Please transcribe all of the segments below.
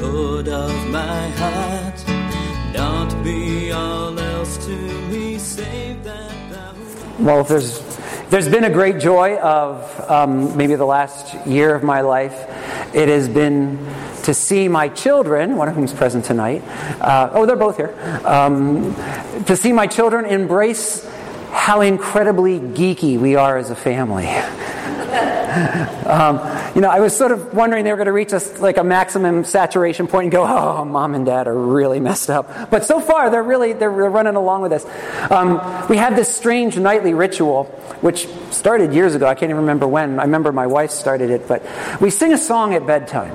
Lord of my heart. Not be all else to me, save that thou. Well, if there's there's been a great joy of um, maybe the last year of my life, it has been to see my children, one of whom's present tonight. Uh, oh, they're both here. Um, to see my children embrace how incredibly geeky we are as a family. um, you know, I was sort of wondering they were going to reach us like a maximum saturation point and go, "Oh, mom and dad are really messed up." But so far, they're really they're running along with us. Um, we have this strange nightly ritual, which started years ago. I can't even remember when. I remember my wife started it, but we sing a song at bedtime,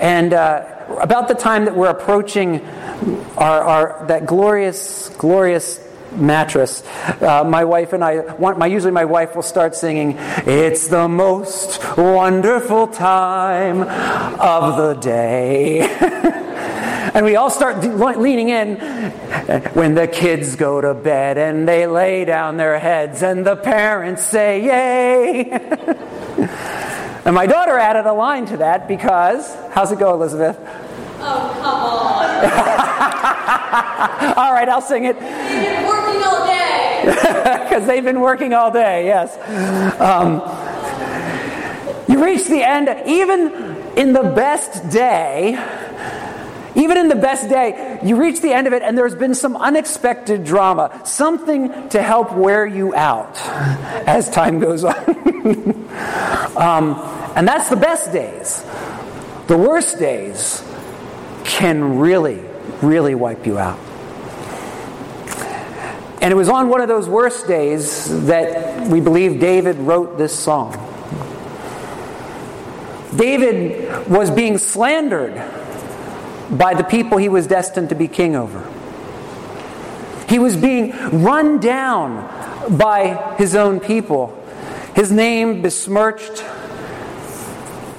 and uh, about the time that we're approaching our, our that glorious, glorious mattress. Uh, my wife and I, want, my, usually my wife will start singing, It's the most wonderful time of the day. and we all start leaning in when the kids go to bed and they lay down their heads and the parents say, Yay! and my daughter added a line to that because, how's it go, Elizabeth? Oh, come on. All right, I'll sing it. Working all day. because they've been working all day, yes. Um, you reach the end, even in the best day, even in the best day, you reach the end of it and there's been some unexpected drama, something to help wear you out as time goes on. um, and that's the best days. The worst days can really, really wipe you out. And it was on one of those worst days that we believe David wrote this song. David was being slandered by the people he was destined to be king over. He was being run down by his own people, his name besmirched,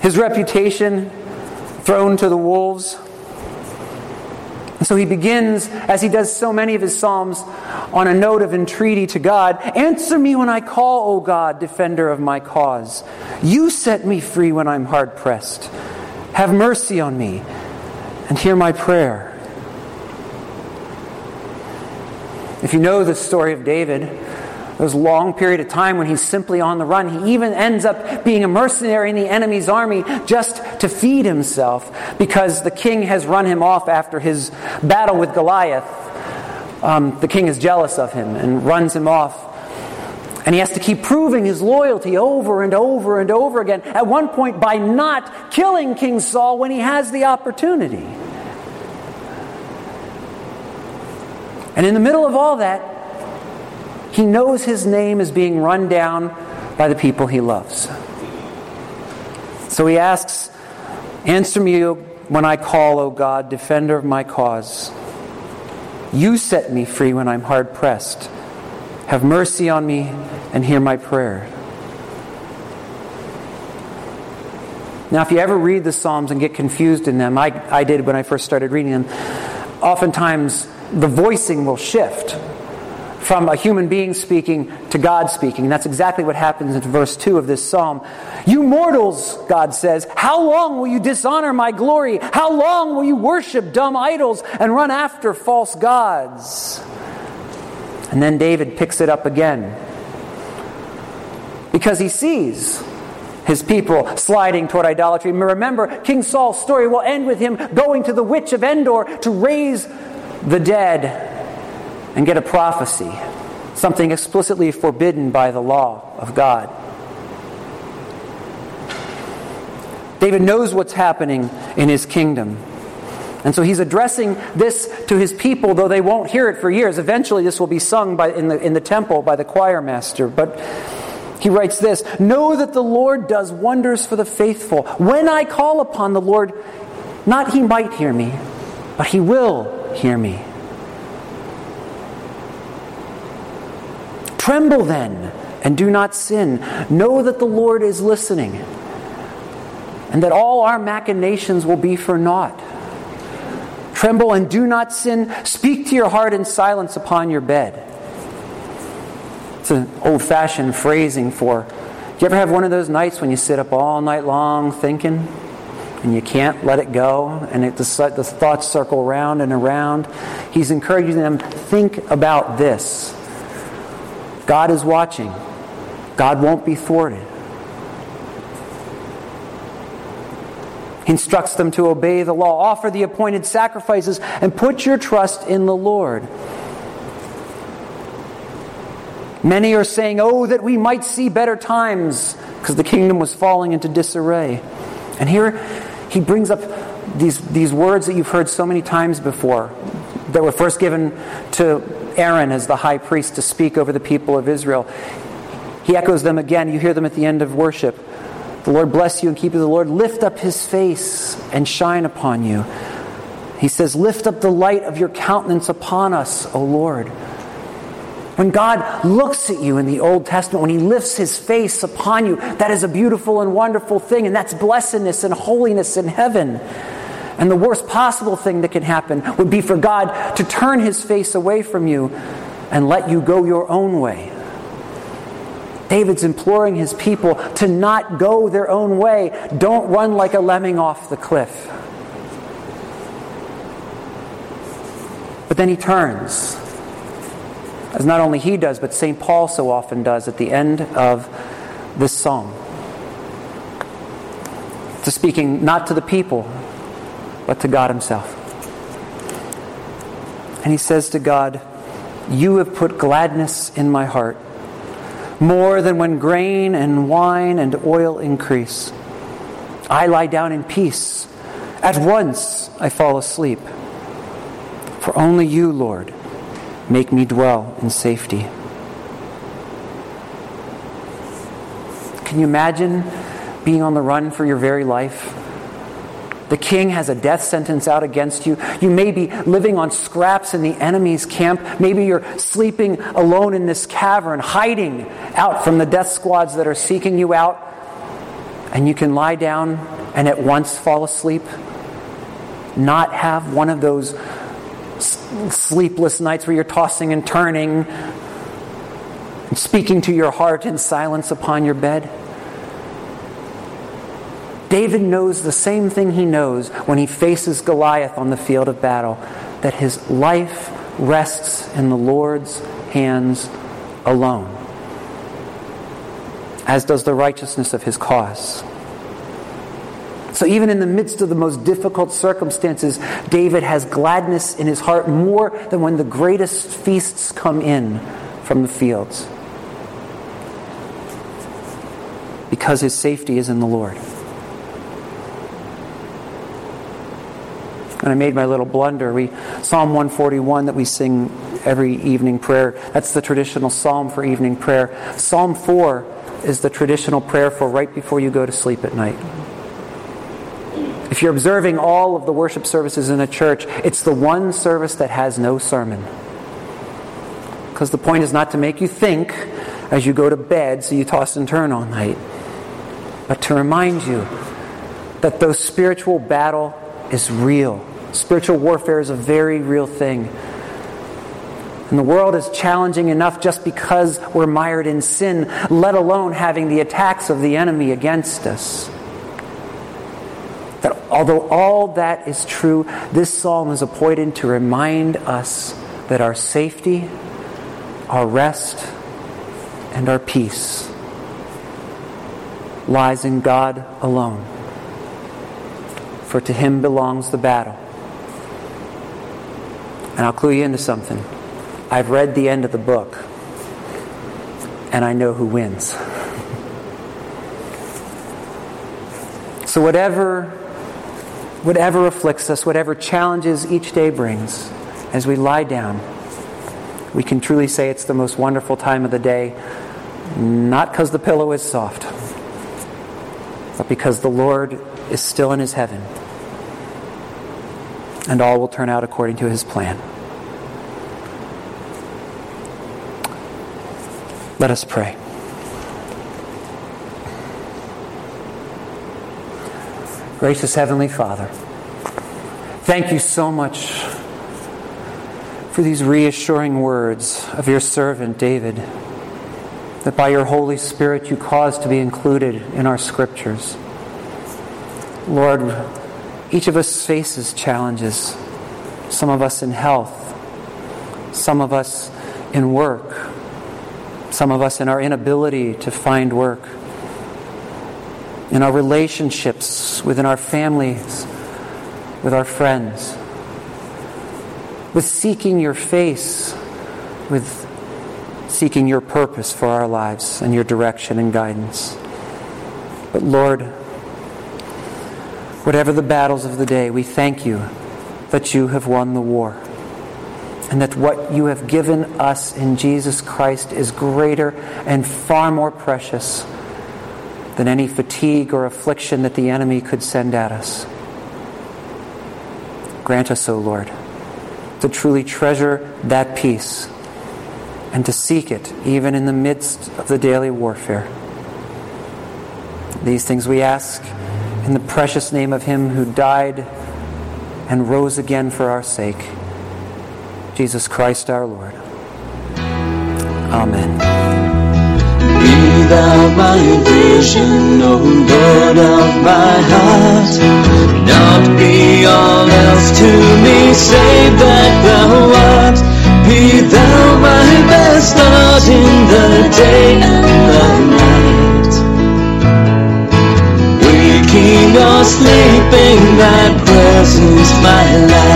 his reputation thrown to the wolves. So he begins, as he does so many of his Psalms, on a note of entreaty to God Answer me when I call, O God, defender of my cause. You set me free when I'm hard pressed. Have mercy on me and hear my prayer. If you know the story of David, there's a long period of time when he's simply on the run. He even ends up being a mercenary in the enemy's army just to feed himself because the king has run him off after his battle with Goliath. Um, the king is jealous of him and runs him off. And he has to keep proving his loyalty over and over and over again, at one point by not killing King Saul when he has the opportunity. And in the middle of all that, he knows his name is being run down by the people he loves. So he asks, Answer me when I call, O God, defender of my cause. You set me free when I'm hard pressed. Have mercy on me and hear my prayer. Now, if you ever read the Psalms and get confused in them, I, I did when I first started reading them, oftentimes the voicing will shift from a human being speaking to God speaking. And that's exactly what happens in verse 2 of this psalm. You mortals, God says, how long will you dishonor my glory? How long will you worship dumb idols and run after false gods? And then David picks it up again. Because he sees his people sliding toward idolatry. Remember, King Saul's story will end with him going to the witch of Endor to raise the dead and get a prophecy, something explicitly forbidden by the law of God. David knows what's happening in his kingdom. And so he's addressing this to his people, though they won't hear it for years. Eventually, this will be sung by, in, the, in the temple by the choir master. But he writes this Know that the Lord does wonders for the faithful. When I call upon the Lord, not he might hear me, but he will hear me. Tremble then and do not sin. Know that the Lord is listening and that all our machinations will be for naught. Tremble and do not sin. Speak to your heart in silence upon your bed. It's an old fashioned phrasing for. Do you ever have one of those nights when you sit up all night long thinking and you can't let it go and it, the, the thoughts circle around and around? He's encouraging them think about this. God is watching. God won't be thwarted. He instructs them to obey the law, offer the appointed sacrifices, and put your trust in the Lord. Many are saying, Oh, that we might see better times, because the kingdom was falling into disarray. And here he brings up these, these words that you've heard so many times before that were first given to Aaron as the high priest to speak over the people of Israel. He echoes them again. You hear them at the end of worship. The Lord bless you and keep you. The Lord lift up his face and shine upon you. He says, Lift up the light of your countenance upon us, O Lord. When God looks at you in the Old Testament, when He lifts His face upon you, that is a beautiful and wonderful thing, and that's blessedness and holiness in heaven. And the worst possible thing that can happen would be for God to turn His face away from you and let you go your own way. David's imploring his people to not go their own way. Don't run like a lemming off the cliff. But then he turns, as not only he does, but St. Paul so often does at the end of this psalm. To speaking not to the people, but to God Himself. And he says to God, You have put gladness in my heart more than when grain and wine and oil increase. I lie down in peace. At once I fall asleep. For only you, Lord, make me dwell in safety. Can you imagine being on the run for your very life? The king has a death sentence out against you. You may be living on scraps in the enemy's camp. Maybe you're sleeping alone in this cavern, hiding out from the death squads that are seeking you out. And you can lie down and at once fall asleep. Not have one of those sleepless nights where you're tossing and turning and speaking to your heart in silence upon your bed. David knows the same thing he knows when he faces Goliath on the field of battle that his life rests in the Lord's hands alone, as does the righteousness of his cause. So, even in the midst of the most difficult circumstances, David has gladness in his heart more than when the greatest feasts come in from the fields. Because his safety is in the Lord. And I made my little blunder. We Psalm 141 that we sing every evening prayer. That's the traditional psalm for evening prayer. Psalm 4 is the traditional prayer for right before you go to sleep at night. If you're observing all of the worship services in a church, it's the one service that has no sermon. Because the point is not to make you think as you go to bed so you toss and turn all night, but to remind you that though spiritual battle is real, Spiritual warfare is a very real thing. And the world is challenging enough just because we're mired in sin, let alone having the attacks of the enemy against us. That although all that is true, this psalm is appointed to remind us that our safety, our rest, and our peace lies in God alone. For to him belongs the battle. And I'll clue you into something. I've read the end of the book, and I know who wins. So, whatever, whatever afflicts us, whatever challenges each day brings, as we lie down, we can truly say it's the most wonderful time of the day, not because the pillow is soft, but because the Lord is still in his heaven and all will turn out according to his plan. Let us pray. Gracious Heavenly Father, thank you so much for these reassuring words of your servant David, that by your Holy Spirit you caused to be included in our scriptures. Lord, each of us faces challenges, some of us in health, some of us in work, some of us in our inability to find work, in our relationships within our families, with our friends, with seeking your face, with seeking your purpose for our lives and your direction and guidance. But Lord, whatever the battles of the day, we thank you that you have won the war and that what you have given us in Jesus Christ is greater and far more precious than any fatigue or affliction that the enemy could send at us. Grant us, O Lord, to truly treasure that peace and to seek it even in the midst of the daily warfare. These things we ask in the precious name of Him who died and rose again for our sake, Jesus Christ our Lord. Amen. Be thou my vision, O Lord of my heart. Not be all else to me, save that thou art. Be thou my best thought in the day and the you're sleeping, thy presence my life.